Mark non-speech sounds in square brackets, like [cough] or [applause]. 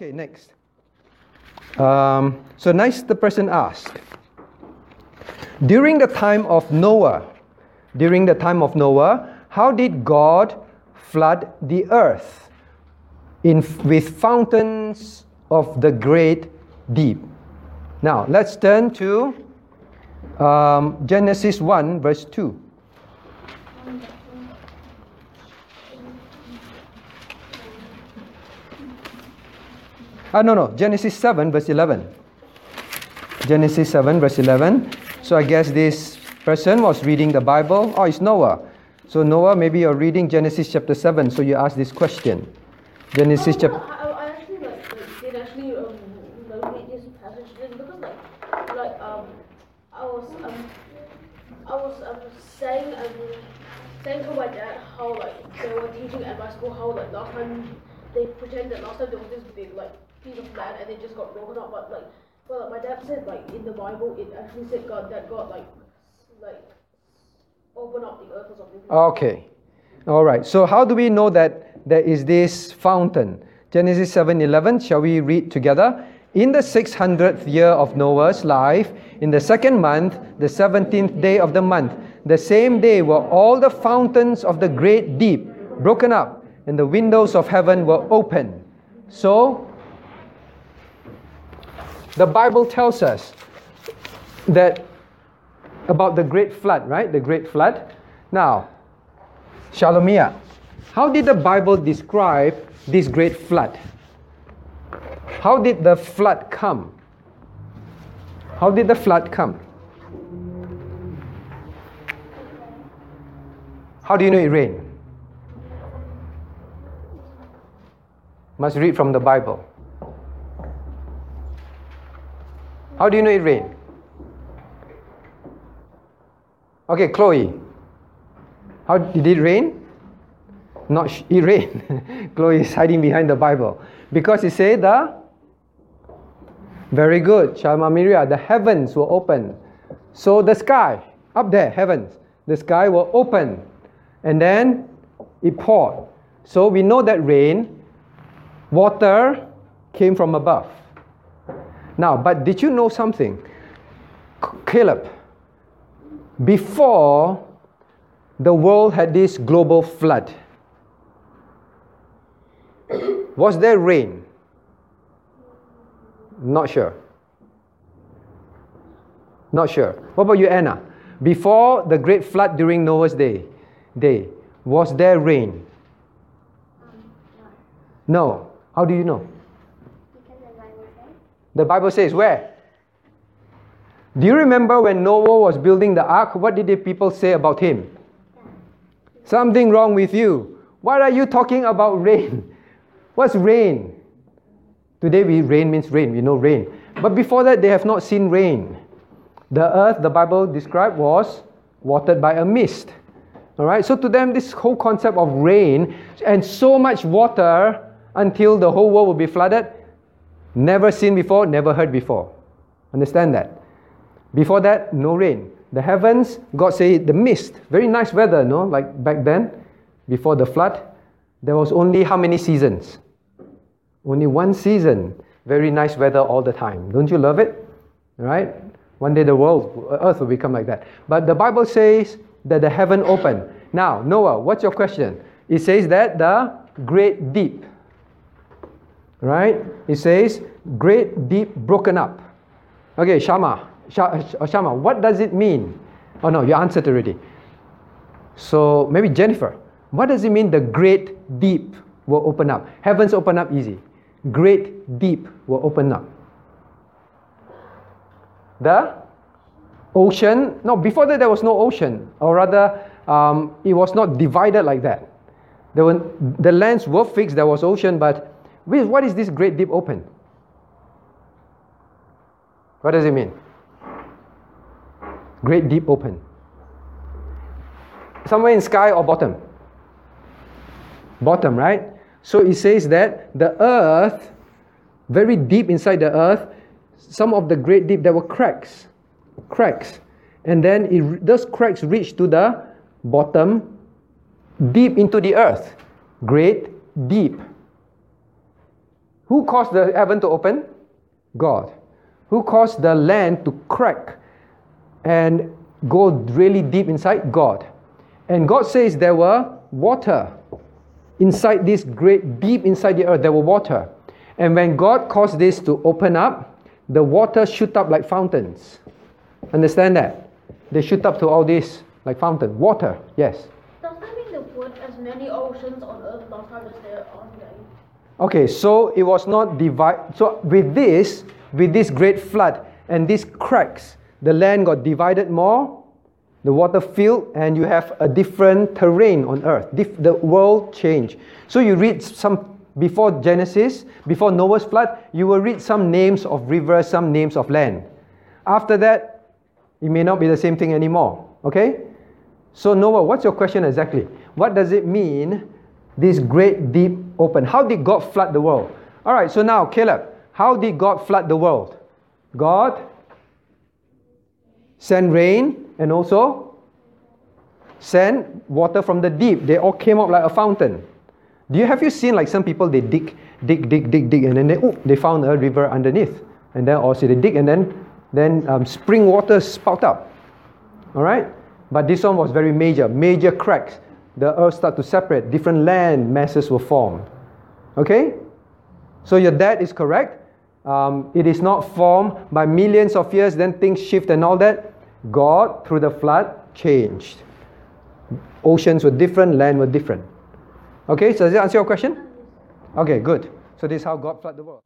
Okay, next. Um, so, nice the person asked. During the time of Noah, during the time of Noah, how did God flood the earth in, with fountains of the great deep? Now, let's turn to um, Genesis 1, verse 2. Ah, no, no, Genesis 7, verse 11. Genesis 7, verse 11. So I guess this person was reading the Bible. Oh, it's Noah. So, Noah, maybe you're reading Genesis chapter 7, so you ask this question. Genesis oh, chapter. No, I, I actually like, actually um um I was um I was saying to my dad how like they were teaching at my school how like last time they pretend that last time there was this big like of land and it just got broken up but like well my dad said like in the Bible it actually said God that God like like open up the earth or something. Okay. All right. So, how do we know that there is this fountain? Genesis 7:11. Shall we read together? In the 600th year of Noah's life, in the second month, the 17th day of the month, the same day were all the fountains of the great deep broken up, and the windows of heaven were open. So, the Bible tells us that about the great flood, right? The great flood. Now, Shalomia, how did the Bible describe this great flood? How did the flood come? How did the flood come? How do you know it rained? Must read from the Bible. How do you know it rained? Okay, Chloe. How did it rain? Not sh- it rained. [laughs] Chloe is hiding behind the Bible because it said the. Very good, Shalma Miria. The heavens were open, so the sky up there, heavens, the sky were open, and then it poured. So we know that rain, water came from above. Now, but did you know something? Caleb, before the world had this global flood, was there rain? Not sure. Not sure. What about you, Anna? Before the great flood during Noah's day, day was there rain? Um, no. How do you know? Because the Bible says. The Bible says where? Do you remember when Noah was building the ark? What did the people say about him? Something wrong with you. Why are you talking about [laughs] rain? What's rain? Today we rain means rain. We know rain. But before that, they have not seen rain. The earth, the Bible described, was watered by a mist. All right. So to them, this whole concept of rain and so much water until the whole world will be flooded, never seen before, never heard before. Understand that? Before that, no rain. The heavens, God said, the mist, very nice weather, no? Like back then, before the flood, there was only how many seasons? Only one season. Very nice weather all the time. Don't you love it? Right? One day the world, earth will become like that. But the Bible says that the heaven opened. Now, Noah, what's your question? It says that the great deep, right? It says great deep broken up. Okay, Shama, Shama, what does it mean? Oh no, you answered already. So maybe Jennifer, what does it mean the great deep will open up? Heavens open up easy. Great deep will open up. The ocean, no, before that there was no ocean, or rather, um, it was not divided like that. Were, the lands were fixed, there was ocean, but what is this great deep open? What does it mean? Great deep open. Somewhere in sky or bottom? Bottom, right? So it says that the earth, very deep inside the earth, some of the great deep, there were cracks. Cracks. And then it, those cracks reached to the bottom, deep into the earth. Great deep. Who caused the heaven to open? God. Who caused the land to crack and go really deep inside? God. And God says there were water inside this great, deep inside the earth, there were water. And when God caused this to open up, the water shoot up like fountains. Understand that? They shoot up to all this like fountain. Water, yes. Does that mean there weren't as many oceans on Earth last time as uh, there are today? Okay, so it was not divided. So with this, with this great flood and these cracks, the land got divided more, the water filled, and you have a different terrain on earth. The world changed. So you read some before Genesis, before Noah's flood, you will read some names of rivers, some names of land. After that, it may not be the same thing anymore. Okay? So Noah, what's your question exactly? What does it mean? This great deep open. How did God flood the world? All right, so now, Caleb, how did God flood the world? God sent rain and also sent water from the deep. They all came up like a fountain. Do you have you seen like some people they dig, dig, dig, dig, dig, and then they oh, they found a river underneath, and then also they dig and then then um, spring water spout up. All right, but this one was very major, major cracks. The earth started to separate. Different land masses were formed. Okay, so your dad is correct. Um, it is not formed by millions of years, then things shift and all that. God, through the flood, changed. Oceans were different, land were different. Okay, so does that answer your question? Okay, good. So this is how God flooded the world.